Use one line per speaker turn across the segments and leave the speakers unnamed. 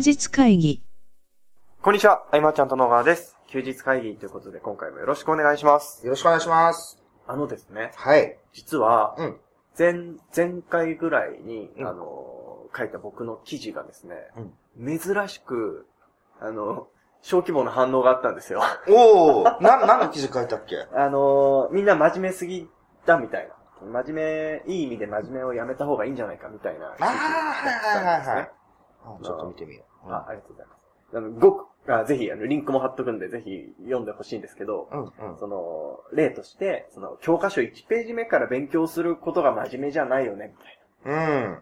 日会議。
こんにちは、あいまちゃんと野川です。休日会議ということで今回もよろしくお願いします。
よろしくお願いします。
あのですね、
はい。
実は、
うん。
前、前回ぐらいに、
うん
あの、書いた僕の記事がですね、珍しく、あの、小規模な反応があったんですよ。
おー、な、何の記事書いたっけ？
あの、みんな真面目すぎだみたいな。真面目、いい意味で真面目をやめた方がいいんじゃないかみたいな記事
あー
が
はいはいはいはい
あ
あちょっと見てみよう。
あありがとうございます。あの、ごく、あぜひ、あの、リンクも貼っとくんで、ぜひ読んでほしいんですけど、
うん、うん。
その、例として、その、教科書1ページ目から勉強することが真面目じゃないよね、みたいな。
うん。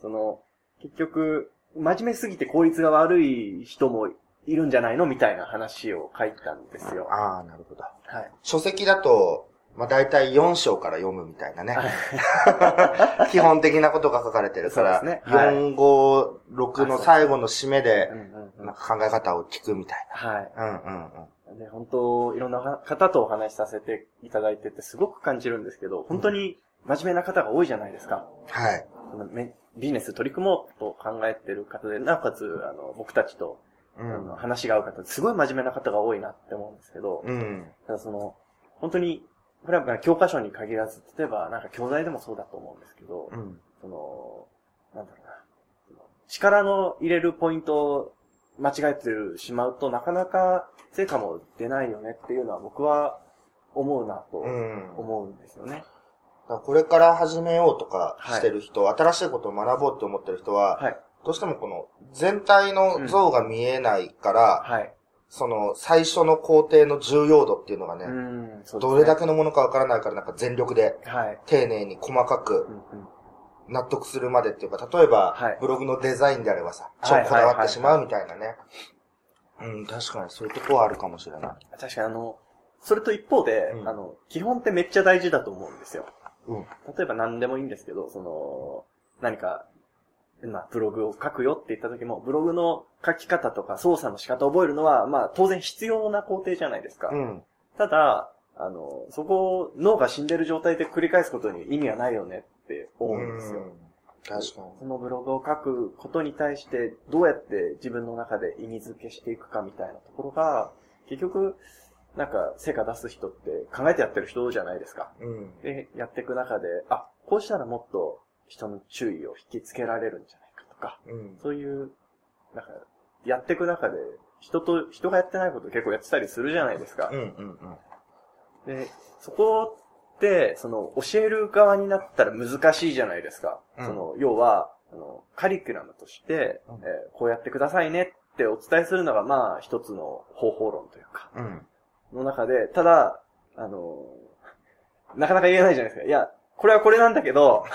その、結局、真面目すぎて効率が悪い人もいるんじゃないのみたいな話を書いたんですよ。
ああ、なるほど。
はい。
書籍だと、まあ、大体4章から読むみたいなね。基本的なことが書かれてるから、
そうですねはい
4、5、6の最後の締めで
う、んうんうん
なんか考え方を聞くみたい
はい。
な。うんうんうん。
で、本当、いろんな方とお話しさせていただいててすごく感じるんですけど、本当に真面目な方が多いじゃないですか。
はい。
そのめビジネス取り組もうと考えてる方で、なおかつ、あの、僕たちと、あ
うん
の。話が合う方、すごい真面目な方が多いなって思うんですけど、
うん。
ただその、本当に、これはまあ教科書に限らず、例えばなんか教材でもそうだと思うんですけど、
うん。
その、なんだろうな、力の入れるポイントを間違えてるしまうとなかなか成果も出ないよねっていうのは僕は思うなと
うん。
思うんですよね。
だからこれから始めようとかしてる人、新しいことを学ぼうって思ってる人は、
はい。
どうしてもこの全体の像が見えないから、
はい。
その最初の工程の重要度っていうのがね、
ね
どれだけのものかわからないからなんか全力で
はい。
丁寧に細かく納得するまでっていうか、例えば、
はい
ブログのデザインであればさ、超
はい
こだわってしまうみたいなね。うん、確かにそういうとこはあるかもしれない。
確かにあの、それと一方で、
うん
あの、基本ってめっちゃ大事だと思うんですよ。
うん。
例えば何でもいいんですけど、その、何か、まあ、ブログを書くよって言った時も、ブログの書き方とか操作の仕方を覚えるのは、まあ、当然必要な工程じゃないですか。
うん。
ただ、あの、そこを脳が死んでる状態で繰り返すことに意味はないよねって思うんですよ。
うん確かに。
そのブログを書くことに対して、どうやって自分の中で意味付けしていくかみたいなところが、結局、なんか、成果出す人って考えてやってる人じゃないですか。
うん。
で、やっていく中で、あ、こうしたらもっと人の注意を引きつけられるんじゃないかとか、
うん。
そういう、なんか、やっていく中で、人と、人がやってないこと結構やってたりするじゃないですか
うん。。うん。
で、そこって、その、教える側になったら難しいじゃないですか。
うん
その、要は、あの、カリキュラムとして、
うん
えーこうやってくださいねってお伝えするのが、まあ、一つの方法論というか、
うん。
の中で、ただ、あの、なかなか言えないじゃないですか。いや、これはこれなんだけど、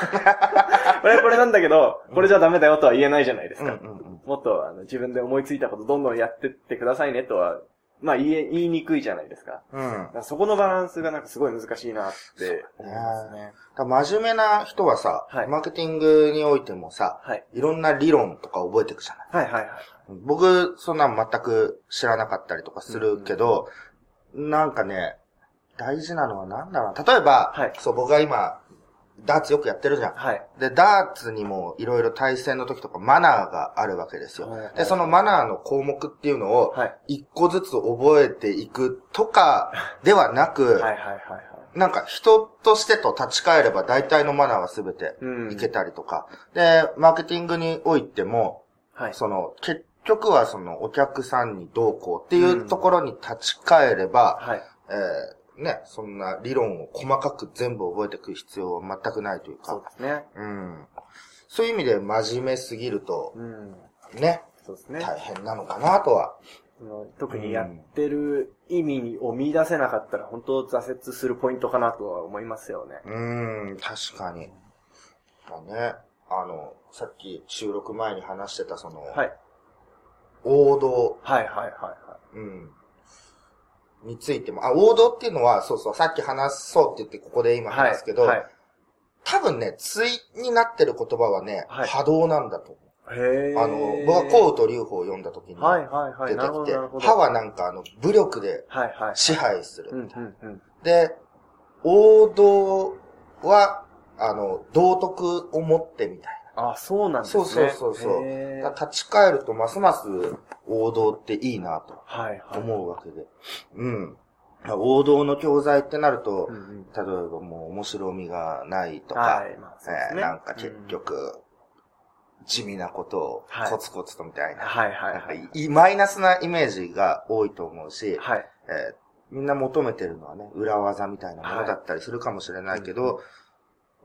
これはこれなんだけど、これじゃダメだよとは言えないじゃないですか。もっとあの自分で思いついたことどんどんやってってくださいねとは、まあ言え、言いにくいじゃないですか。
うん
だからそこのバランスがなんかすごい難しいなって思いますね。
だから真面目な人はさ、
はい
マーケティングにおいてもさ、
はい。
いろんな理論とか覚えていくじゃない。
はいはいはい。
僕、そんなん全く知らなかったりとかするけど、なんかね、大事なのはなんだろうな。例えば、
はい
そう、僕が今、ダーツよくやってるじゃん。
はい。
で、ダーツにもいろいろ対戦の時とかマナーがあるわけですよ
はいはい。
で、そのマナーの項目っていうのを、
はい。
一個ずつ覚えていくとかではなく、
はいはいはいはい。
なんか人としてと立ち返れば大体のマナーは全て
うん。
いけたりとか。で、マーケティングにおいても、
はい。
その、結局はそのお客さんにどうこうっていうところに立ち返れば、
はい。
えーね、そんな理論を細かく全部覚えていく必要は全くないというか、
そうですね。
うん。そういう意味で真面目すぎると、
うん。
ね、
そうですね。
大変なのかなとは。
特にやってる意味を見出せなかったら本当挫折するポイントかなとは思いますよね。
うん、確かに。まあね、あの、さっき収録前に話してたその、
はい。
王道、
はいはいはいは
うん。についても、あ、王道っていうのは、そうそう、さっき話そうって言ってここで今
い。
話すけど、
はい。
多分ね、対になってる言葉はね、
はい
波動なんだと思
へ
う。あの、僕はコウと劉邦を読んだ時に
はいはいはい。
出てきて。歯はなんかあの、武力で
はいはい。
支配する。で、王道は、あの、道徳を持ってみたい
あ、そうなんですね。
そうそうそうそう立ち返るとますます王道っていいなと
はいはい。
思うわけで。うん。王道の教材ってなると
う、んうん。
例えばもう面白みがないとか、
はい、まあそうですね。
えーなんか結局、地味なことを
はい
コツコツとみたい
うん。
な、
はいはい
なんか
はい。
いマイナスなイメージが多いと思うし、
はい。
えーみんな求めてるのはね、裏技みたいなものだったりするかもしれないけど、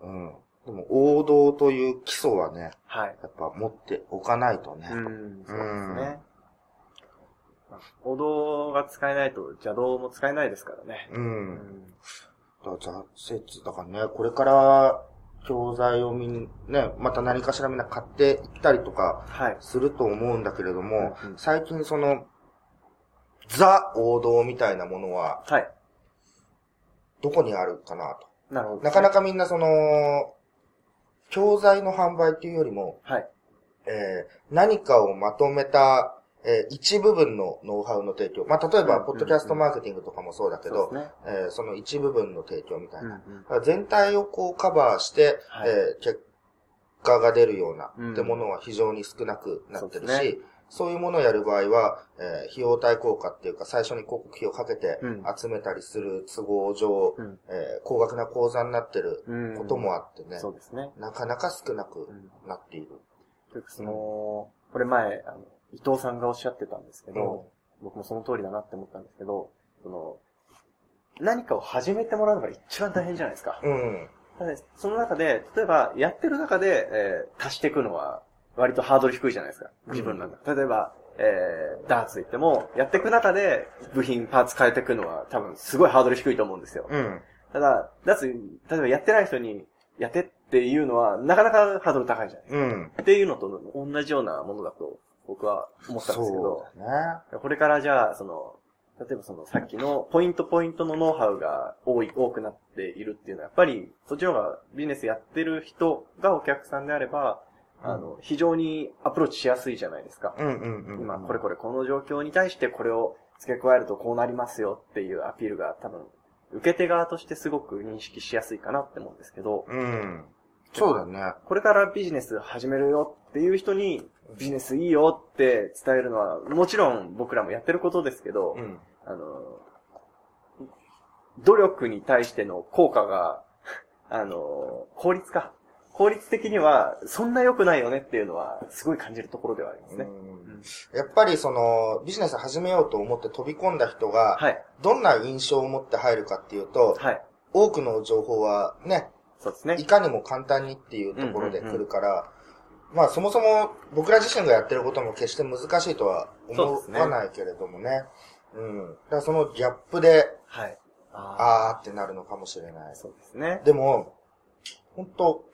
うん。でも王道という基礎はね、
はい。
やっぱ持っておかないとね。
うん、そうですね。まあ歩道が使えないと邪道も使えないですからね。
う。
うんん。
だから挫折、だからね、これから教材をみんね、また何かしらみんな買っていったりとか
はい。
すると思うんだけれども、
うんうん
最近その、ザ王道みたいなものは
はい。
どこにあるかなと。
なるほど。
なかなかみんなその、教材の販売っていうよりも、
はい。
えー何かをまとめた、えー一部分のノウハウの提供。まあ、例えば、
うん
ポッドキャストマーケティングとかもそうだけど。えーその一部分の提供みたい
うん
な。
うん。
全体をこうカバーして、
はい
えー結果が出るような、
うん
ってものは非常に少なくなってるし、
そう
いうものをやる場合は、えー費用対効果っていうか、最初に広告費をかけて
うん
集めたりする都合上、
うん
えー高額な講座になってる
うん。
こともあってね、
そうですね。
なかなか少なく
うん
なっている。
というかその、これ前、あの、伊藤さんがおっしゃってたんですけど、僕もその通りだなって思ったんですけど、その、何かを始めてもらうのが一番大変じゃないですか。
うん。
ただその中で、例えば、やってる中で、えー足していくのは、割とハードル低いじゃないですか。自分なんか。例えば、えー、ダーツ言っても、やっていく中で、部品、パーツ変えていくのは、多分、すごいハードル低いと思うんですよ。
うん。
ただ、ダーツ、例えばやってない人に、やってっていうのは、なかなかハードル高いじゃないですか。
うん。
っていうのと同じようなものだと、僕は思ったんですけど、
そうだね。
これからじゃあ、その、例えばそのさっきのポイントポイントのノウハウが多い、多くなっているっていうのは、やっぱりそっちの方がビジネスやってる人がお客さんであれば、あの、非常にアプローチしやすいじゃないですか。
うんうんうん。
今、これこれこの状況に対してこれを付け加えるとこうなりますよっていうアピールが多分、受け手側としてすごく認識しやすいかなって思うんですけど、
うん。そうだね。
これからビジネス始めるよっていう人に、ビジネスいいよって伝えるのは、もちろん僕らもやってることですけど、
うん。
あの、努力に対しての効果が、あの、効率か。効率的には、そんな良くないよねっていうのは、すごい感じるところではありますね。
うんやっぱりその、ビジネス始めようと思って飛び込んだ人が、
はい。
どんな印象を持って入るかっていうと、
はい。
多くの情報はね、
そうですね
い。かにも簡単にっていうところで来るから、まあそもそも僕ら自身がやってることも決して難しいとは思わないけれどもね。うん。だからそのギャップで、
はい。あ
あーってなるのかもしれない
あ、。そうですね。
でも、本当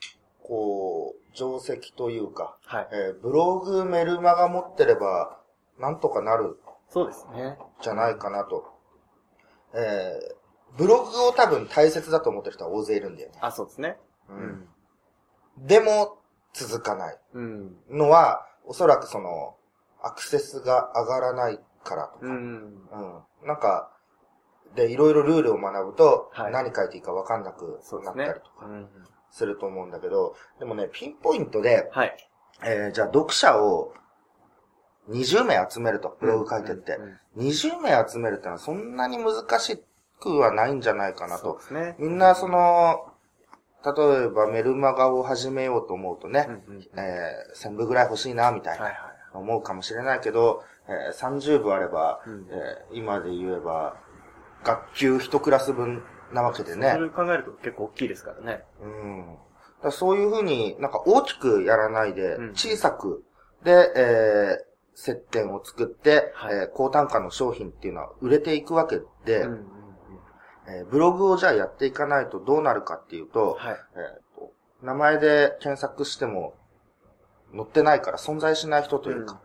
こう、定石というか、
はい。
えーブログ、メルマガ持ってれば、なんとかなる
そうですね。
じゃないかなと。えーブログを多分大切だと思ってる人は大勢いるんだよね。
あ、そうですね。
う
う。ん。
でも、続かない
うん。
のは、おそらくその、アクセスが上がらないからとか。
うん。
うん。なんか、で、いろいろルールを学ぶと、
はい
何書いていいか分かんなくなったりと。か
うん。
すると思うんだけど、でもね、ピンポイントで、
はい。
えーじゃあ読者を20名集めると、ブログ書いてって。
うんうん
20名集めるってのはそんなに難しくはないんじゃないかなと。
ね。
みんなその、例えばメルマガを始めようと思うとね、
うんうん
えー1000部ぐらい欲しいな、みたいな、
はいはい。
思うかもしれないけど、えー30部あれば、
うん
えー今で言えば、学級一クラス分なわけでね
そ。れを考えると結構大きいですからね。
うん。だそういうふうになんか大きくやらないで
うん、
小さく、で、えー接点を作って、
はい
えー高単価の商品っていうのは売れていくわけで、
うんうんうん
えーブログをじゃあやっていかないとどうなるかっていうと、
はい。
えーと名前で検索しても載ってないから存在しない人というか、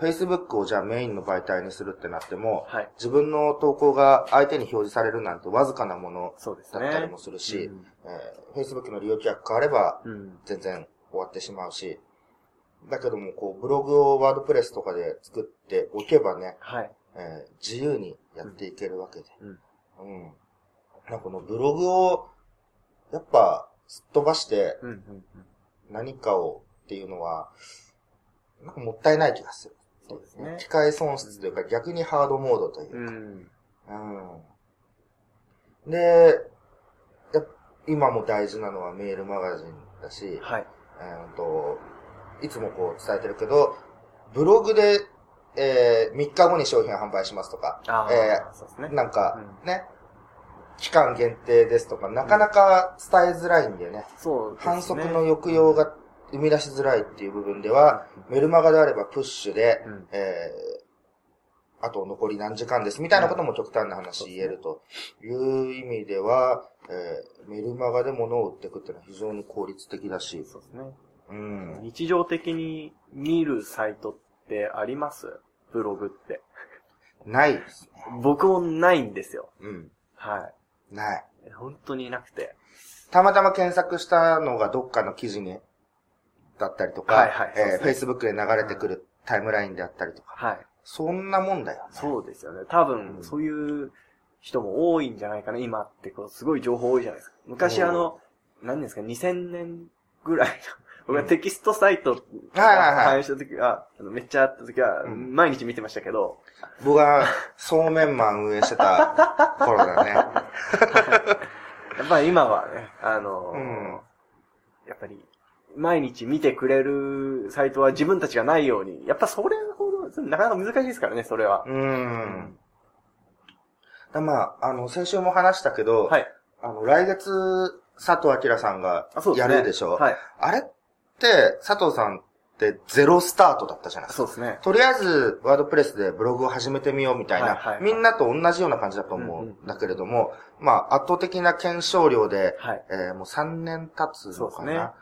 Facebook をじゃあメインの媒体にするってなっても、
はい。
自分の投稿が相手に表示されるなんてわずかなもの
そうですね。
だったりもするし、
うん
えー Facebook の利用規約変われば
うん。
全然終わってしまうし、だけどもこうブログをワードプレスとかで作っておけばね、
はい。
えー自由にやっていけるわけで。
うん。
うん。なんかこのブログを、やっぱ、すっ飛ばして、何かをっていうのは、なんかもったいない気がする。
そうですね
機械損失というか逆にハードモードというか。
うん。
うん。で、や今も大事なのはメールマガジンだし、
はい。
えーと、いつもこう伝えてるけど、ブログで、えー、3日後に商品を販売しますとか、
ああ、
え
そうですね。
ー、なんか、
う
ね、期間限定ですとか、なかなか伝えづらいんだよね。
そうね。
反則の抑揚が生み出しづらいっていう部分では、メルマガであればプッシュで、
うん
えー、あと残り何時間ですみたいなことも極端な話言えるという意味では、えー、メルマガで物を売っていくっていうのは非常に効率的だし、
そうですね。
うん。
日常的に見るサイトってあります？ブログって。
ないですね。
僕もないんですよ。
うん。
は
ない。
い。本当になくて。
たまたま検索したのがどっかの記事に、だったりとか、
はいはいそう
えー、
です
Facebook で流れてくるタイムラインであったりとか、
はい。
そんなもんだよね。
そうですよね。多
う
分、
ん
そういう人も多いんじゃないかな。今ってこう、すごい情報多いじゃないですか。昔あの、何ですか、2000年ぐらいの、僕がテキストサイト、
はいはいはい
反映した時は、めっちゃあった時は、
うん
毎日見てましたけど、
僕がそうめんマン運営してた 頃だね。
やっぱり今はね、あのー
うん
やっぱり、毎日見てくれるサイトは自分たちがないように、やっぱそれほど、なかなか難しいですからね、それは。
うーん。だまあ、あの、先週も話したけど、
はい。
あの、来月、佐藤明さんが。やるでしょ？
はい。
あれって、佐藤さんってゼロスタートだったじゃないですか。
そうですね。
とりあえず、ワードプレスでブログを始めてみようみたいな、
はいはいはい
みんなと同じような感じだと思
うんう
うんんだけれども、まあ、圧倒的な検証量で、
はい。
えーもう3年経つのか
そうですね
な。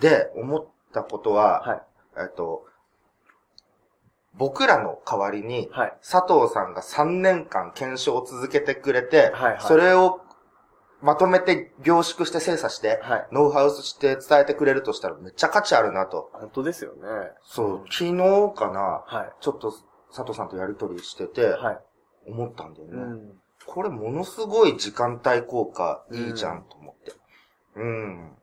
で、思ったことは、
はい。
えっと、僕らの代わりに、
はい。
佐藤さんが3年間検証を続けてくれて、
はいはい
それをまとめて凝縮して精査して、
はい。
ノウハウして伝えてくれるとしたらめっちゃ価値あるなと。
本当ですよね。
そう、昨日かな、
はい。
ちょっと佐藤さんとやりとりしてて、
はい。
思ったんだよね。
うん。
これものすごい時間帯効果いいじゃんと思って。うん。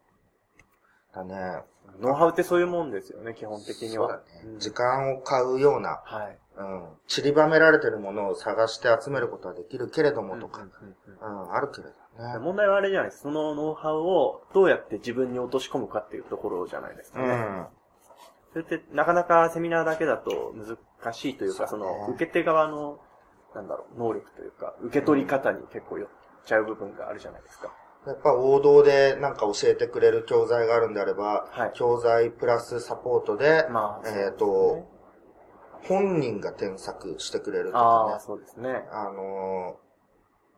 だね。
ノウハウってそういうもんですよね、基本的には。
そうだね。
うん
時間を買うような、
はい。
うん。散りばめられてるものを探して集めることはできるけれどもとか、
うんうん
あるけれどね。
問題はあれじゃないですか。そのノウハウをどうやって自分に落とし込むかっていうところじゃないですかね。
うん。
それってなかなかセミナーだけだと難しいというか、そ
ね
の受け手側の、なんだろう、能力というか、受け取り方に結構寄っちゃう部分があるじゃないですか。
やっぱ王道でなんか教えてくれる教材があるんであれば、
はい
教材プラスサポートで、
まあ、
えっ、と、本人が添削してくれるとかね。
そうですね。
あのー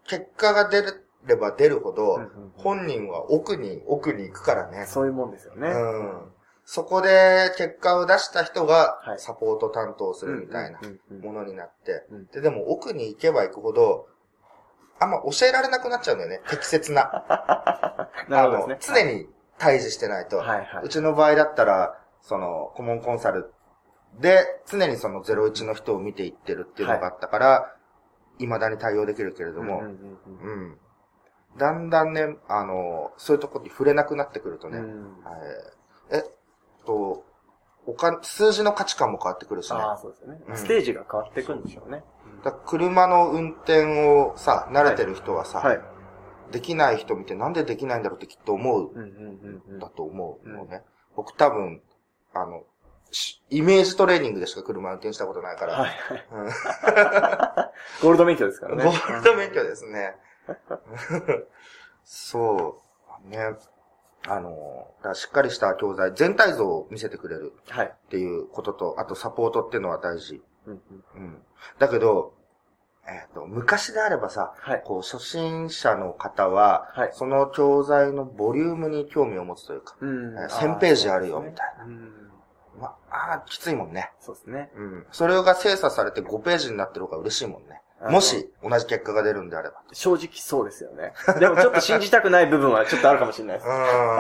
結果が出れば出るほど、
うんうんうん
本人は奥に奥に行くからね。
そういうもんですよね。
うん。そこで結果を出した人が
はい
サポート担当するみたいな
うんうんうんうん
ものになって、
うん
で、でも奥に行けば行くほど、あんま教えられなくなっちゃうんだよね。適切な。
なるほどね。
あの常に対峙してないと。
はいはいう
ちの場合だったら、その、顧問コンサルで、常にその01の人を見ていってるっていうのがあったから、未だに対応できるけれども、
うんうんうん
うん。だんだんね、あの、そういうとこに触れなくなってくるとね、
うん
えっと、おか、数字の価値観も変わってくるしね。
ああ、そうですよね。
うん
ステージが変わっていくんでしょうね。
だ車の運転をさ、慣れてる人はさ、
はい。
できない人見てなんでできないんだろうってきっと思うだと思うのね。僕多分、あの、しイメージトレーニングでしか車運転したことないから。
はいはい。
うん
ゴールド免許ですからね。
ゴールド免許ですね。そう。ね。あの、しっかりした教材、全体像を見せてくれる
はい。
っていうことと、あとサポートっていうのは大事。
うんうん
うん。だけど、えっ、と、昔であればさ、
はい。
こう、初心者の方は、
はい
その教材のボリュームに興味を持つというか、
うん
えー1000ページあるよみたい
な。うん。
まあー、きついもんね。
そうですね。
うん。それが精査されて5ページになってる方が嬉しいもんね。もし、同じ結果が出るんであれば。
正直そうですよね。でもちょっと信じたくない部分はちょっとあるかもしれないです。
う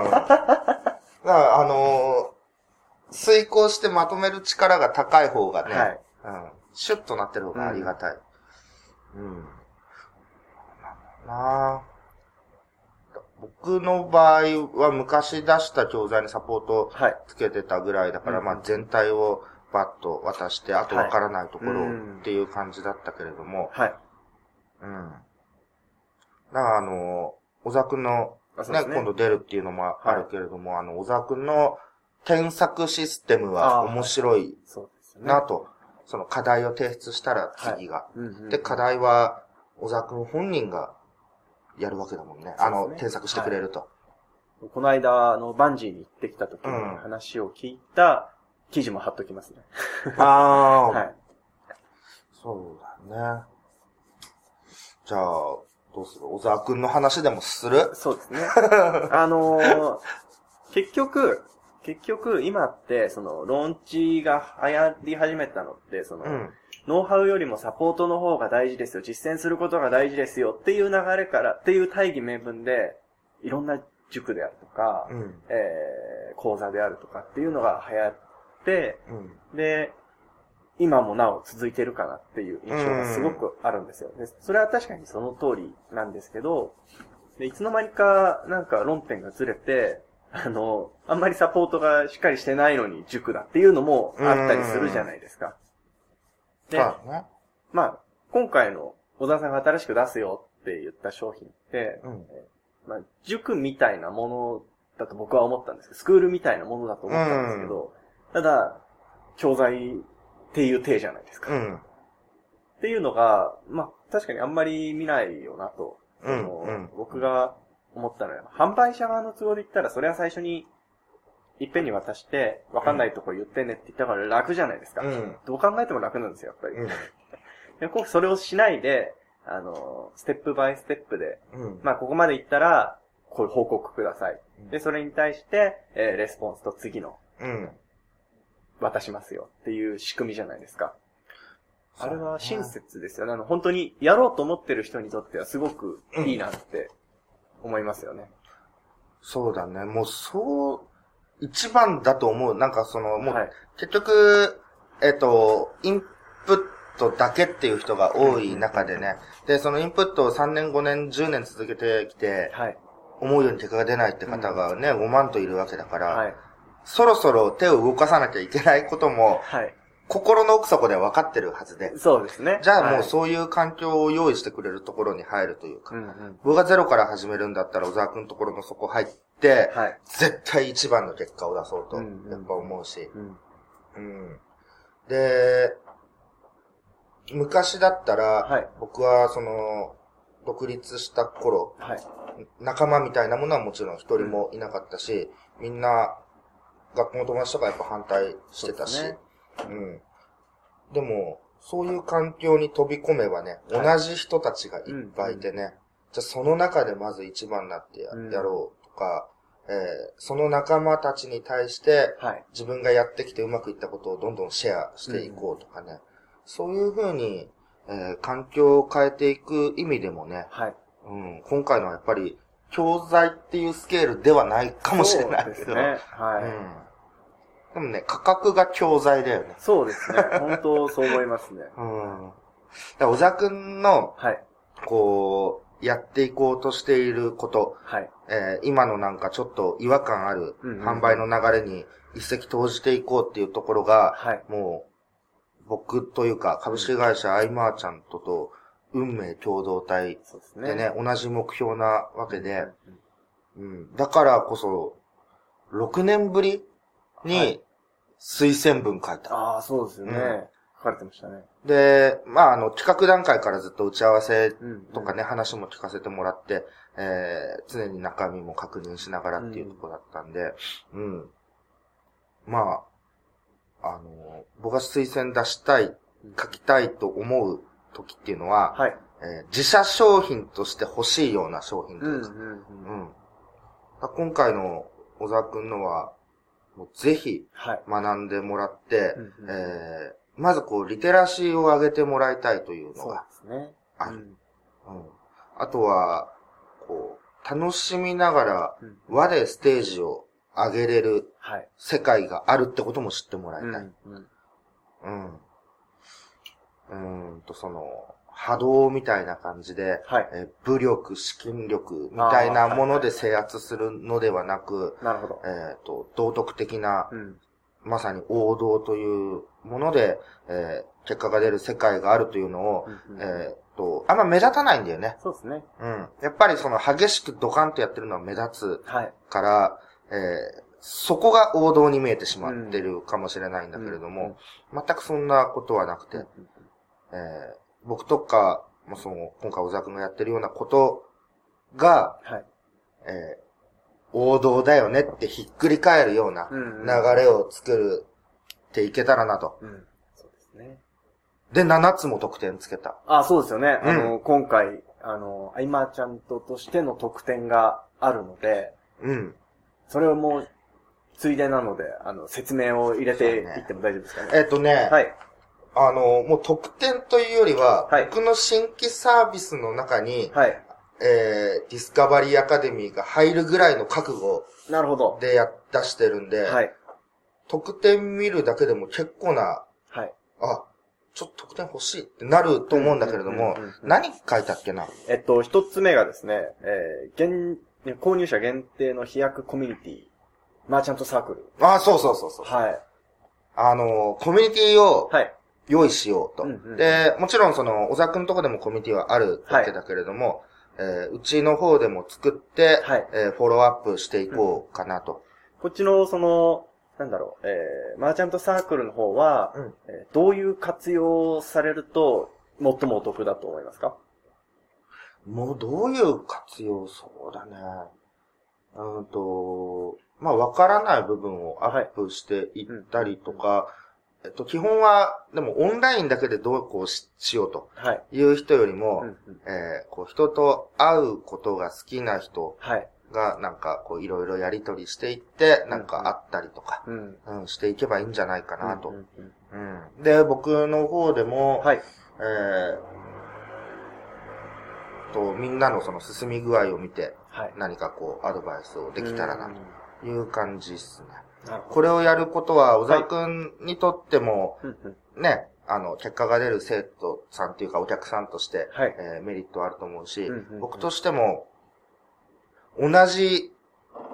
ん。だから、あのー遂行してまとめる力が高い方がね、
はい。
うん。シュッとなってる方がありがたい。うん。なんな僕の場合は昔出した教材にサポート
はい。
つけてたぐらいだから、
うん
まあ全体をバッと渡して、あとわからないところ
うん
っていう感じだったけれども、
はい。
うん。だからあの、小沢くんのね。今度出るっていうのもあるけれども、あの、小沢くんの添削システムは面白い。なと、その課題を提出したら次が。
うんうん
で、課題は小沢くん本人がやるわけだもんね。あの、添削してくれると。
この間、あの、バンジーに行ってきた時に
うん
話を聞いた記事も貼っときますね。
ああ、
はい。
そうだね。じゃあ、どうする？小沢くんの話でもする？
そうですね。あのー結局、結局、今って、その、ローンチが流行り始めたのって、その、
うん。
ノウハウよりもサポートの方が大事ですよ、実践することが大事ですよっていう流れから、っていう大義名分で、いろんな塾であるとか、
うん。
えー、講座であるとかっていうのが流行って、
うん。
で、今もなお続いてるかなっていう印象がすごくあるんですよ。で、それは確かにその通りなんですけど、で、いつの間にかなんか論点がずれて、あの、あんまりサポートがしっかりしてないのに塾だっていうのもあったりするじゃないですか。で、
ね。
まあ、今回の小沢さんが新しく出すよって言った商品って、
うん。
まあ、塾みたいなものだと僕は思ったんですけど、スクールみたいなものだと思ったんですけど、ただ、教材っていう体じゃないですか。っ
うん。
ていうのが、まあ、確かにあんまり見ないよなと、
うん
僕が思ったのは、販売者側の都合で言ったら、それは最初に、いっぺんに渡して、わかんないとこ言ってねって言ったから楽じゃないですか。
うん。
どう考えても楽なんですよ、やっぱり。
うん。
で今回それをしないで、あの、ステップバイステップで、
うん。
まあ、ここまで行ったら、こういう報告ください。
うん
で、それに対して、えーレスポンスと次の
うん。
渡しますよっていう仕組みじゃないですか。あれは親
切。
切ですよね。あの、本当にやろうと思ってる人にとってはすごくいいなって思いますよね。
そうだね。もう、そう、一番だと思う。なんかその、もう、
はい。
結局、えっと、インプットだけっていう人が多い中でね。で、そのインプットを3年、5年、10年続けてきて、
はい。
思うように結果が出ないって方がね、5万といるわけだから、
はい。
そろそろ手を動かさなきゃいけないことも、
はい。
心の奥底で分かってるはずで。
そうですね。
じゃあもう
う。
そういう環境を用意してくれるところに入るというか、
うんうん。
僕がゼロから始めるんだったら小沢くんのところのそこ入って、
はい。
絶対一番の結果を出そうと、
うんうん
やっぱ思うし。
うん。
うん。で、昔だったら、
はい
僕はその、独立した頃、
はい。
仲間みたいなものはもちろん一人もいなかったし、みんな、学校の友達とかやっぱ反対してたし、
う
ん。でも、そういう環境に飛び込めばね、
はい
同じ人たちがいっぱいいてね、じゃあその中でまず一番になってや,、
うん
ろうとか、えーその仲間たちに対して、
はい。
自分がやってきてうまくいったことをどんどんシェアしていこうとかね、そういうふうに、えー環境を変えていく意味でもね、
はい。
うん、今回のはやっぱり、教材っていうスケールではないかもしれない
ですね。はい。
うん。でもね、価格が教材だよね。
そうですね。本当そう思いますね。
うん。だ小沢くんの、
はい。
こう、やっていこうとしていること、
はい。
えー今のなんかちょっと違和感ある販売の流れに一石投じていこうっていうところが、
はい。
もう、僕というか株式会社アイマーチャントと運命共同体
そうですね。
でね、同じ目標なわけで、
うん
うん。だからこそ、6年ぶり
は
に
い
推薦文書いた。
ああ、そうですよね。
うん
書かれてましたね。
で、まあ、あの、企画段階からずっと打ち合わせ
うん。
とかね、話も聞かせてもらって、えー、常に中身も確認しながらっていうところだったんで、うん。まあ、あの、僕が推薦出したい、書きたいと思う時っていうのは、
はい。
えー自社商品として欲しいような商品と
うん。
いううか、
ん。
うん。だ今回の小沢くんのは、もうぜひ
はい。
学んでもらって、
うんうん
えーまずこう、リテラシーを上げてもらいたいというの
そう
が、
ですね。
ある
うん
うん。あとは、こう、楽しみながら
うん
和でステージを上げれる
はい。
世界があるってことも知ってもらいたい。
うん。うん
うんと、その、波動みたいな感じで、
はい。
えー武力、資金力みたいなもので制圧するのではなく、
なるほど。
えっ、と、道徳的な、
うん。
まさに王道というもので、えー結果が出る世界があるというのを、
うんうん
えっ、と、あんま目立たないんだよね。
そうですね。
うん。やっぱりその激しくドカンとやってるのは目立つ
はい。
から、えーそこが王道に見えてしまってるかもしれないんだけれども、全くそんなことはなくて、
うん
えー僕とか、もその、今回小沢くんがやってるようなことが、
はい。
えー王道だよねってひっくり返るような
うんうん
流れを作るっていけたらなと。
うん。そうですね。
で、7つも得点つけた。
あ、そうですよね。
うん
あの、今回、あの、アイマーちゃんととしての得点があるので、
うん。
それをもう、ついでなので、あの、説明を入れていっても大丈夫ですかね。
えっ、とね、
はい。
あの、もう特典というよりは、
はい
僕の新規サービスの中に、
はい。
えー、ディスカバリーアカデミーが入るぐらいの覚悟
なるほど。
でや、出してるんで、
はい。
特典見るだけでも結構な、
はい。
あ、ちょっと特典欲しいってなると思うんだけれども何書いたっけな？
えっと、一つ目がですね、えー、現、購入者限定の飛躍コミュニティ、マーチャントサークル。
あ、そうそうそうそう。
はい。
あの、コミュニティを
はい。
用意しようと。
うんうん
で、もちろんその、小沢くんとこでもコミュニティはあるわけだけれども、えーうちの方でも作って、
はい。
えーフォローアップしていこうかなと。
こっちの、その、なんだろう、えー、マーチャントサークルの方は、
うん。
えーどういう活用をされると、最もお得だと思いますか？
もうどういう活用？そうだね。うんと、まあ、わからない部分をアップしていったりとか、えっと、基本は、でもオンラインだけでどうこうししようと
はい。
いう人よりも、えーこう、人と会うことが好きな人
はい。
が、なんか、こう、いろいろやりとりしていって、なんか会ったりとか、
うん。
うん、していけばいいんじゃないかなと。
うん。
で、僕の方でも、
はい。
えー、と、みんなのその進み具合を見て、
はい。
何かこう、アドバイスをできたらな、
うん
という感じですね。これをやることは、小沢くんにとっても、ね、あの、結果が出る生徒さんっていうか、お客さんとして、
はい。
えーメリットあると思うし、
うんうんうん
僕としても、同じ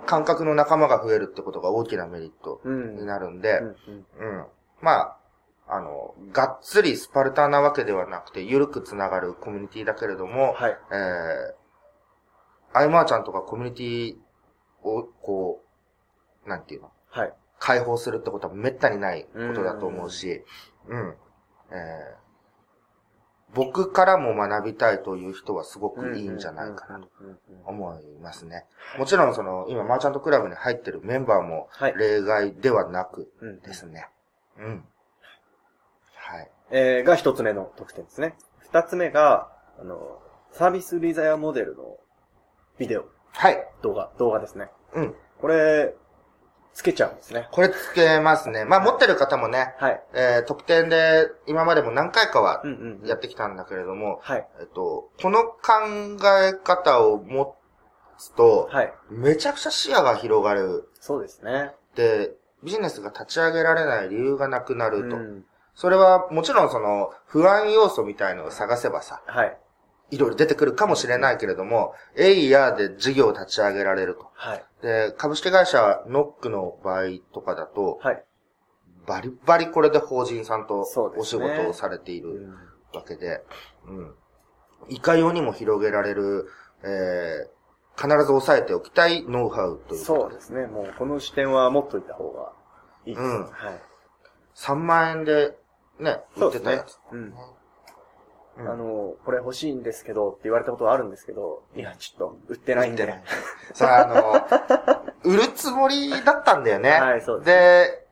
感覚の仲間が増えるってことが大きなメリット
うん。
になるんで、
うんうん
うん。まあ、あの、がっつりスパルタなわけではなくて、ゆるくつながるコミュニティだけれども、
はい。
えー、アイマーチャントがコミュニティを、こう、なんていうの？
はい。
解放するってことはめったにないことだと思うし、うん。えー、僕からも学びたいという人はすごくいいんじゃないかなと
うんうんうんうん
思いますね。もちろんその、今マーチャントクラブに入ってるメンバーも
はい。
例外ではなく
うん
ですね。うん。はい。
えー、が一つ目の特典ですね。二つ目が、あの、サービスリザヤモデルのビデオ、
はい。
動画、動画ですね。
うん。
これ、つけちゃうんですね。
これつけますね。まあ持ってる方もね、
はい。
えー、特典で今までも何回かは。やってきたんだけれども、
はい。
えっと、この考え方を持つと、
はい。
めちゃくちゃ視野が広がる。
そうですね。
で、ビジネスが立ち上げられない理由がなくなると。
うん
それはもちろんその不安要素みたいのを探せばさ、
はい。
いろいろ出てくるかもしれないけれども、エイヤーで事業を立ち上げられると。
はい。
で、株式会社ノックの場合とかだと、
はい。
バリバリこれで法人さんとお仕事をされていうる
ん
わけで、うん。いかようにも広げられる、えー、必ず押さえておきたいノウハウという
そうですね。もう、この視点は持っといた方がいいです。
うん
はい。
3万円でね、売ってたやつ。
うん。
うん
あの、これ欲しいんですけどって言われたことはあるんですけど、いや、ちょっと売ってないんで。
売ってないさあ、あの、売るつもりだったんだよね。
はいそうです
で、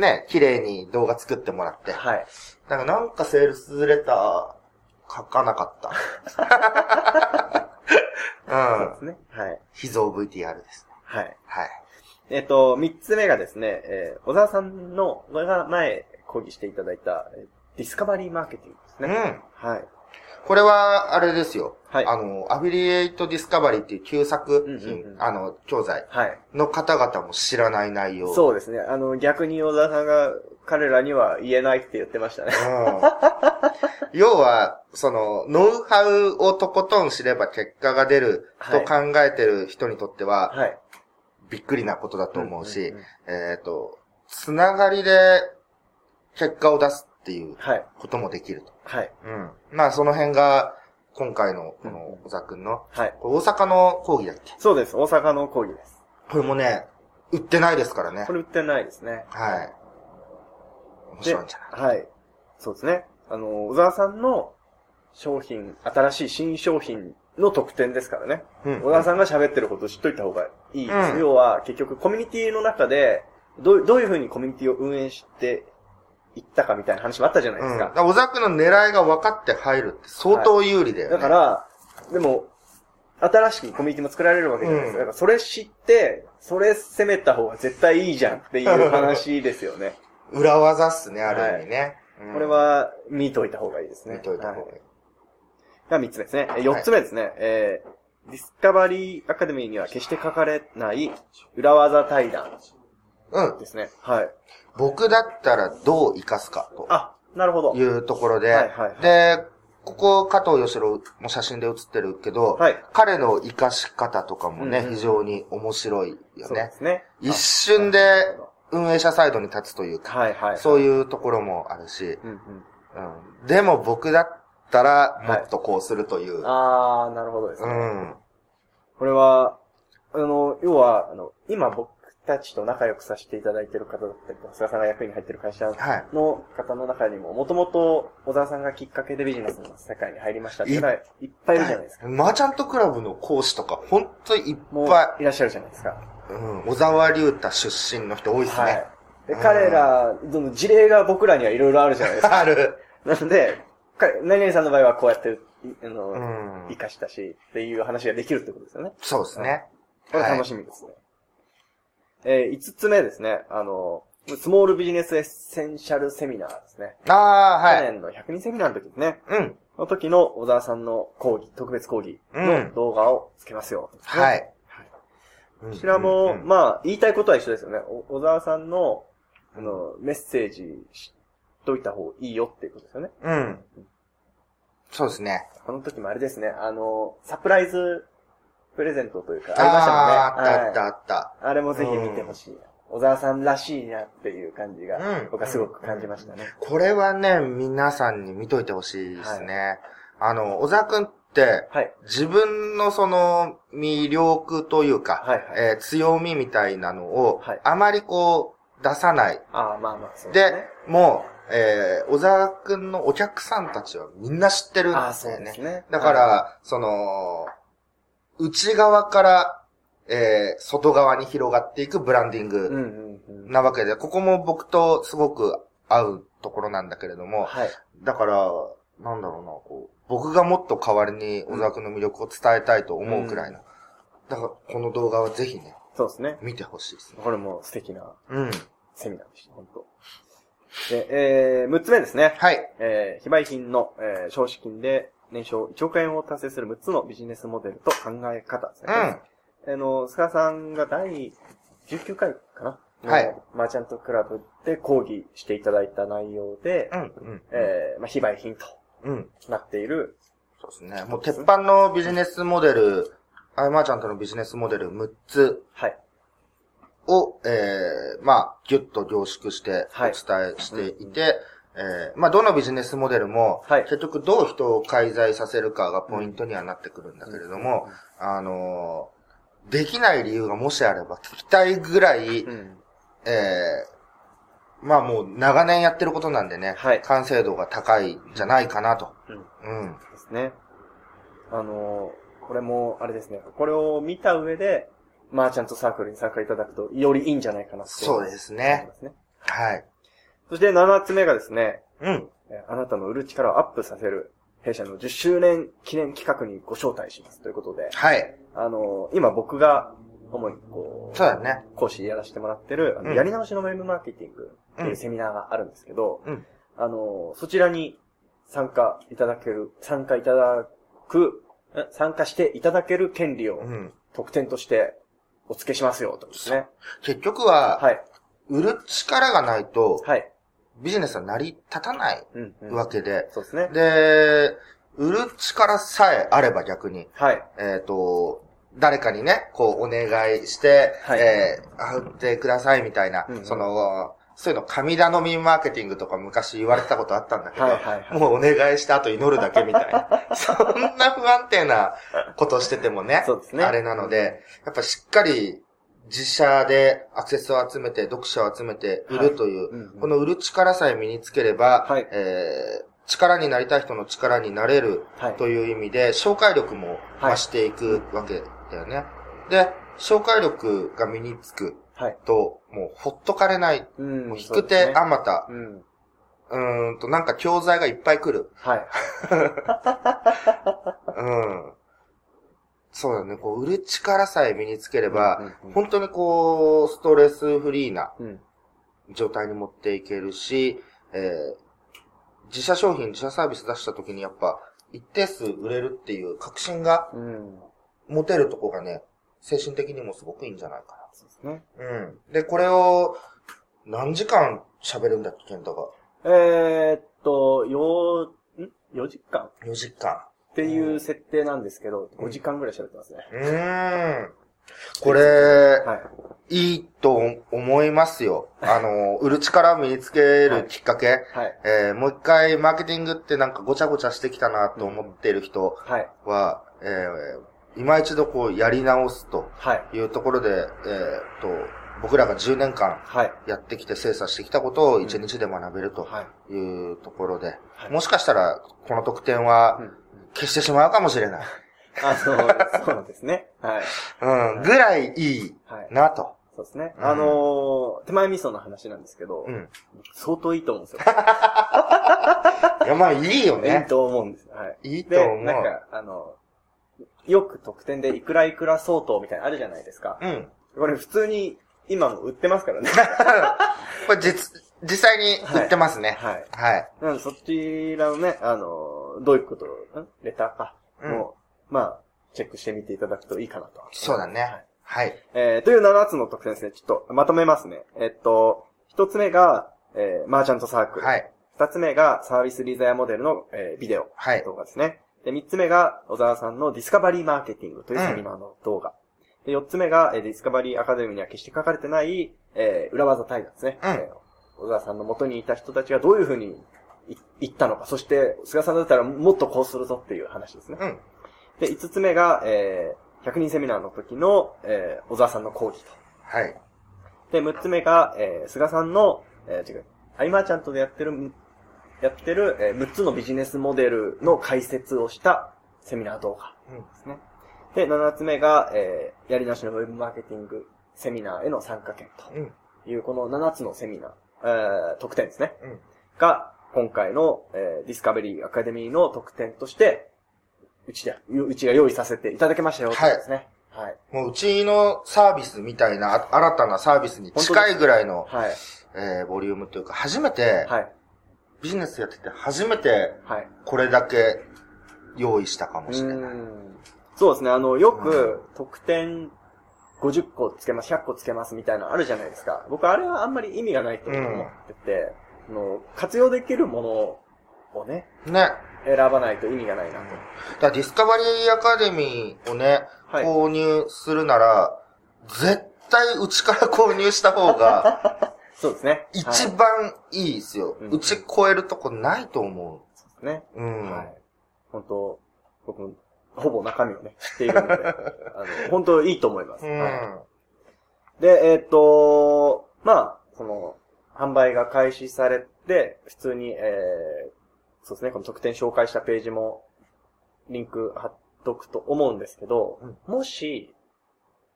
ね、綺麗に動画作ってもらって。
はい。
だからなんかセールスレター書かなかった。うん
そうで。すね。はい。
秘蔵 VTR ですね。
はい。
はい。
えっと、三つ目がですね、えー小沢さんの、これが前講義していただいた、えーディスカバリーマーケティングですね。
うん。
はい。
これは、あれですよ。
はい
あの、アフィリエイトディスカバリーっていう旧作品、
うんうんうん
あの、教材
はい。
の方々も知らない内容。
そうですね。あの、逆に小沢さんが彼らには言えないって言ってましたね。
うん。要は、その、ノウハウをとことん知れば結果が出ると考えてる人にとっては、
はい。
びっくりなことだと思うし、
んんん
えっ、と、つながりで結果を出すっていう
はい。
こともできると。
はい。
うん。まあ、その辺が、今回の、この、小沢くんの、
はい。
大阪の講義だっけ？
そうです。大阪の講義です。
これもね、売ってないですからね
こ。れ売ってないですね。
はい。面
で
白いんじゃない？
はい。そうですね。あの、小沢さんの商品、新しい新商品の特典ですからね。
うん
小沢さんが喋ってることを知っといた方がいいです。
うん
要は、結局コミュニティの中で、どうどういうふうにコミュニティを運営していったかみたいな話もあったじゃないです
うん。だか
か。
ら小沢くんの狙いが分かって入るって相当有利だよね。
だから、でも、新しくコミュニティも作られるわけじゃないですか。
うん
だからそれ知って、それ攻めた方が絶対いいじゃんっていう話ですよね。
裏技っすね、ある意味ね。うん
これ、は見といた方がいいですね。
見といた方がいい。
はいが3つ目ですね。え4つ目ですね。えー、ディスカバリーアカデミーには決して書かれない裏技対談
うん。
ですね。はい。
僕だったらどう活かすかと
あ、なるほど。
いうところで、
はいはいはい
で、ここ加藤義郎も写真で写ってるけど、
はい。
彼の活かし方とかもね、
うんうん
非常に面白いよね。
そうですね。
一瞬で運営者サイドに立つというか、
はいはい。
そう
う。
いうところもあるし、
うんうん。
うん、でも僕だったらもっとこうするという。
あー、なるほどですね。
うん。
これは、あの、要は、あの、今僕たちと仲良くさせていただいている方だったりとか、菅さんが役員に入っている会社
はい。
の方の中にも、もともと小沢さんがきっかけでビジネスの世界に入りましたっていうのはいっぱいいるじゃないですか。
マーチャントクラブの講師とか、ほんといっぱ
いらっしゃるじゃないですか。
い、うん、小沢隆太出身の人多いですね。
はい。で、
うん
彼ら、どの事例が僕らにはいろいろあるじゃないですか。
ある。
なので、か何々さんの場合はこうやって、いあの、
うん
活。かしたし、っていう話ができるってことですよね。
そうですね。
これ楽しみですね。えー、五つ目ですね。あの、スモールビジネスエッセンシャルセミナーですね。
ああ、はい。
去年の100人セミナーの時ですね。
うん。
の時の小沢さんの講義、特別講義の動画をつけますよ。
は。
ね
い。
こちらも、
うんうん
まあ、言いたいことは一緒ですよね。お小沢さんの、あの、メッセージしといた方がいいよっていうことですよね。
うん。そうですね。
この時もあれですね、あの、サプライズプレゼントというか、ありましたもんね。
あったあった
はい
あった。
あれもぜひ見てほしい。小沢さんらしいなっていう感じが、
うん
僕はすごく感じましたね。
これはね、皆さんに見といてほしいですね。あの、小沢くんって、
はい。
自分のその魅力というか、えー強みみたいなのを、
はい
あまりこう、出さない。
ああ、まあまあ、そうで
もう、えー小沢くんのお客さんたちはみんな知ってるん
ああ、
ですよね
そうです。ね。
だから、その、内側から、えー外側に広がっていくブランディング。なわけで、ここも僕とすごく合うところなんだけれども、
はい。
だから、なんだろうな、こう、僕がもっと代わりに小沢くんの魅力を伝えたいと思うくらいの。だから、この動画はぜひね、
そうですね。
見てほしいですね。
これも素敵な
うん。
セミナーでした、本当で、えー、6つ目ですね。
はい。
えー、非売品の、えー、少子金で年商1億円を達成する6つのビジネスモデルと考え方ですね。
うん。
あの、菅さんが第19回かな
はい
のマーチャントクラブで講義していただいた内容で、
うん。うん。
えー、まあ、非売品と
うん。
なっている、
そうですね。もう鉄板のビジネスモデル、アイマーちゃんとのビジネスモデル6つ
はい。
を、えー、まあ、ぎゅっと凝縮してお
はい
伝えしていて、えー、まあ、どのビジネスモデルも、
はい
結局どう人を介在させるかがポイントにはなってくるんだけれども、あのーできない理由がもしあれば聞きたいぐらい、
うん。
えー、まあもう長年やってることなんでね、
はい
完成度が高いんじゃないかなと。
うん。
うん。
ですね。あのーこれも、あれですね。これを見た上で、マーチャントサークルに参加いただくと、よりいいんじゃないかなって
そうですね。はい。
そして7つ目がですね、
うん。
えーあなたの売る力をアップさせる、弊社の10周年記念企画にご招待しますということで、
はい。
あのー今僕が、主にこう、
そうだね。
講師やらせてもらってる、あの
うん
やり直しのウェブマーケティングっていうセミナーがあるんですけど、
うん
あの、そちらに参加いただける、参加いただく、え参加していただける権利を
うん。
特典としてお付けしますよ、とですね。
結局は、
はい。
売る力がないと、
はい。
ビジネスは成り立たない
うんうん
わけで、
そうですね。
で、売る力さえあれば逆に、
はい。
えっ、と、誰かにね、こう、お願いして、
はい
えー、あ売ってくださいみたいな、
うんうん
その、そういうの、神頼みマーケティングとか昔言われてたことあったんだけど、
はいはいはい
もうお願いした後祈るだけみたいな。そんな不安定なことしててもね、
そうですね
あれなので、やっぱしっかり自社でアクセスを集めて、読者を集めて売るという、
うんうん
この売る力さえ身につければ、
はい
えー力になりたい人の力になれる
はい。
という意味で、紹介力も増していくわけだよね。で、紹介力が身につく
はい。
と、もうほっとかれない。
うん
もう引く手あまた、
うん。
うーんと、なんか教材がいっぱい来る。
はい。
うん。そうだね、こう、売る力さえ身につければ、
うんうんうん
本当にこう、ストレスフリーな
うん。
状態に持っていけるし、えー自社商品、自社サービス出した時にやっぱ、一定数売れるっていう確信が
うん。
持てるとこがね、精神的にもすごくいいんじゃないか
そうですね。
な。うん。で、これを、何時間喋るんだっけ、ケンタが？
えーっと、よう、ん ?4 時間
4時間。
っていう設定なんですけど、5時間ぐらい喋ってますね。
うーん。これ、
はい。
いいと思いますよ。あの、売る力を身につけるきっかけ。
はい。
えーもう一回マーケティングってなんかごちゃごちゃしてきたなと思っている人
はい。
は、えー今一度こうやり直すと
はい。
いうところで、えーっと、僕らが10年間
はい。
やってきて精査してきたことを1日で学べると
はい。
いうところで、
はい
もしかしたらこの特典は
うん
消してしまうかもしれない。
あ、そう、そうですね。はい。
うん、ぐらいいい
はい。
なと。
そうですね。
うん
あのー、手前味噌の話なんですけど、
うん。
相当いいと思うんですよ。
いや、まあいいよ
いい
ね。
と思うんです。はい。
いいと
で、
思う。
なんか、あの、よく特典でいくらいくら相当みたいなのあるじゃないですか。
うん。
これ普通に今も売ってますからね。
これ実、実際に売ってますね。
はい。
はい。
なのでそちらのね、あの、どういうこと、んレターか。
うん
もう、まあ、チェックしてみていただくといいかなと。
そうだね
はい。
はい。
えー、という7つの特典ですね。ちょっとまとめますね。えっと、一つ目が、えー、マーチャントサークル。
はい。
二つ目が、サービス利ざやモデルの、えービデオ。
はい
動画ですね。で、三つ目が、小沢さんのディスカバリーマーケティングというセミナーの動画。で、四つ目が、えーディスカバリーアカデミーには決して書かれてない、えー裏技対談ですね。
うん
えー小沢さんの元にいた人たちがどういうふうにい言ったのか。そして、菅さんだったらもっとこうするぞっていう話ですね。
うん。
で、五つ目が、えー100人セミナーの時の、えー小沢さんの講義と。
はい。
で、6つ目が、えー、菅さんの、えー、違う、アイマーちゃんとでやってる、やってる、えー、6つのビジネスモデルの解説をしたセミナー動画
うん
ですね。で、7つ目が、えー、やりなしのウェブマーケティングセミナーへの参加券
うん。
という、この7つのセミナー、えー、特典ですね。
うん。
が、今回の、えー、ディスカバリーアカデミーの特典として、うちで、うちが用意させていただきましたよ、
はい
ですね。はい。
もううちのサービスみたいな、あ新たなサービスに近いぐらいの、
はい。
えー、ボリュームというか、初めて、
はい。
ビジネスやってて初めて
はい。
これだけ用意したかもしれない。
うんそうですね。あの、よ
う
く、得点50個つけます、100個つけますみたいなのあるじゃないですか。僕、あれはあんまり意味がないと思ってて、あの活用できるものをね、
ね。
選ばないと意味がないなと。
らディスカバリーアカデミーをね、
はい
購入するなら、絶対うちから購入した方が
そうですね。
一
はい
番いいですよ。
うん
うち超えるとこないと思
ね。
う。うん。
はい。本当僕も、ほぼ中身をね、知っているので、あの、本当いいと思います。
うん。
はいで、えっ、と、まあ、その、販売が開始されて、普通に、えー、そうですね、この特典紹介したページも、リンク貼っとくと思うんですけど、
うん
もし、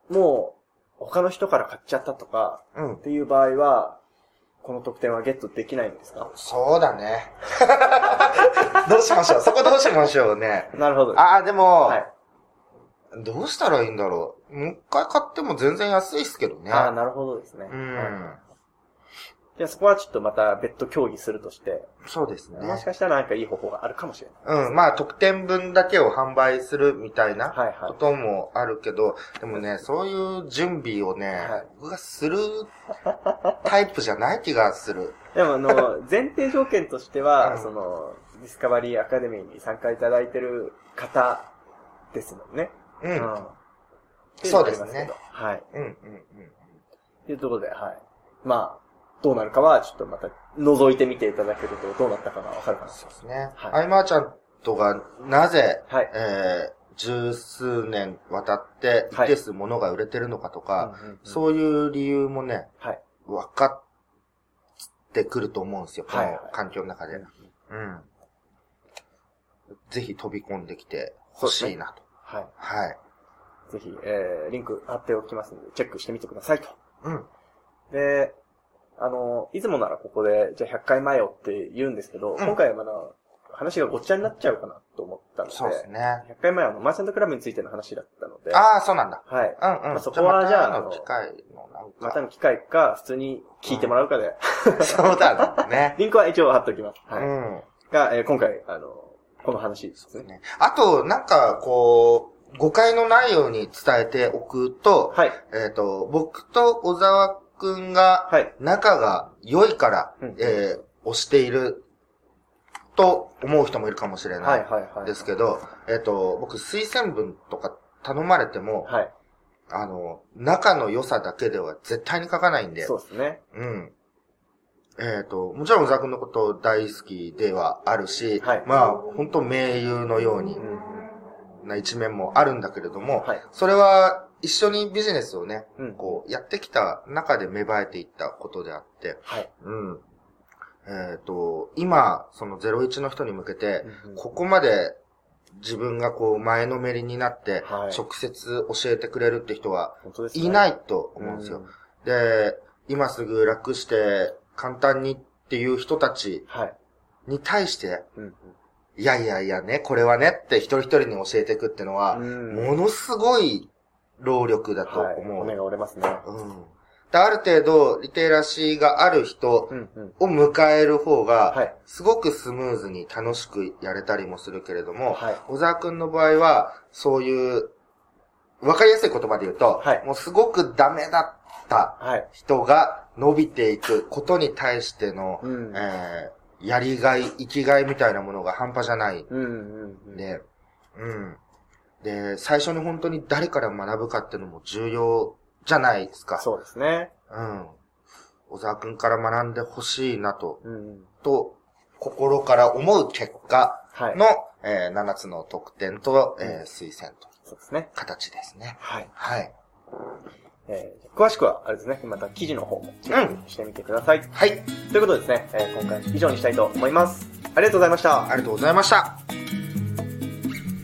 もう、他の人から買っちゃったとか、
うん
っ。ていう場合は、この特典はゲットできないんですか？
そうだね。どうしましょう？そこどうしましょうね。
なるほど。
ああ、でも、
はい。
どうしたらいいんだろう。もう一回買っても全然安いっすけどね。
ああ、なるほどですね。
うん
はいじゃあそこはちょっとまた別途協議するとして、
そうですね。
もしかしたらなんかいい方法があるかもしれない。
うん、まあ特典分だけを販売するみたいな
はいはい
こともあるけど、でもね、そういう準備をね、
はい
僕がするタイプじゃない気がする。
でもあの、前提条件としては、
うん
その、ディスカバリーアカデミーに参加いただいてる方ですもんね。
うん。うん、そうですね
はい。
うん、うん。
というところで、はい。まあ、どうなるかは、ちょっとまた、覗いてみていただけると、どうなったかがわかるかな。
そうですね。
はい
アイマーちゃんとがなぜ、
はい。
えー、十数年渡って一定数物が売れてるのかとか、そういう理由もね、
はい。
分かってくると思うんですよ、この環境の中で。
うん
うん。ぜひ飛び込んできてほしいなと。
はい。
はい。
ぜひ、えー、リンク貼っておきますので、チェックしてみてくださいと。
うん。
で、あの、いつもならここで、じゃあ100回前よって言うんですけど、
うん
今回はまだ、話がごっちゃになっちゃうかなと思ったので、
そうですね。
100回前はあのマーチャントクラブについての話だったので、
ああ、そうなんだ。
はい。
うんうん。
まあそこはじゃあ
またの機会のなんか。
またの機会か、普通に聞いてもらうかで、
そうだね。
リンクは一応貼っておきます。はい。
うん。
が、えー今回、あの、この話ですね。
ねあと、なんか、こう、誤解のないように伝えておくと、
はい。
えっ、と、僕と小沢くんが、
はい。
仲が良いから、
うん
えー推していると思う人もいるかもしれ
は
ないい
はいはい。
ですけど、えっ、と、僕推薦文とか頼まれても、
はい。
あの、仲の良さだけでは絶対に書かないんで、
そうですね。
うん。えっ、と、もちろん小沢くんのこと大好きではあるし、
はい
まあ、本当盟友のように
うん。
な一面もあるんだけれども、
はい。
それは一緒にビジネスをね、
うん。
こう、やってきた中で芽生えていったことであって、
はい。
うん。えっ、と、今、その01の人に向けて、
うん
ここまで自分がこう前のめりになって、
はい
直接教えてくれるって人は。いないと思うんですよ。
うん
で、今すぐ楽して簡単にっていう人たち
はい。
に対して、
うん
いやいやいやね、これはねって一人一人に教えていくってのは、
うん。
ものすごい労力だと
はい。
思う。
骨が折れますね。
うん。である程度、リテラシーがある人。を迎える方が、
はい。
すごくスムーズに楽しくやれたりもするけれども、
はい。
小沢くんの場合は、そういう、わかりやすい言葉で言うと、
はい
もうすごくダメだった
はい。
人が伸びていくことに対しての、
うん。
えーやりがい、生きがいみたいなものが半端じゃない
うんうんうん。
で、うん。で、最初に本当に誰から学ぶかっていうのも重要じゃないですか。
そうですね。
うん。小沢くんから学んでほしいなと、
うんうん。
と、心から思う結果
はい。
の、えー7つの特典と、えー推薦と、
そうですね。
形ですね。
はい。
はい。
えー詳しくは、あれですね、また記事の方もチェックしてみてください。
はい。
ということでですね、えー今回以上にしたいと思います。ありがとうございました。
ありがとうございました。